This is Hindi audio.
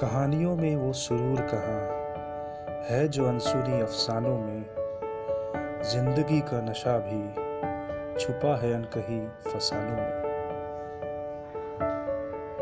कहानियों में वो सुरूर कहाँ है जो अनसुनी अफसानों में। ज़िंदगी का नशा भी छुपा है अनकही फसानों में।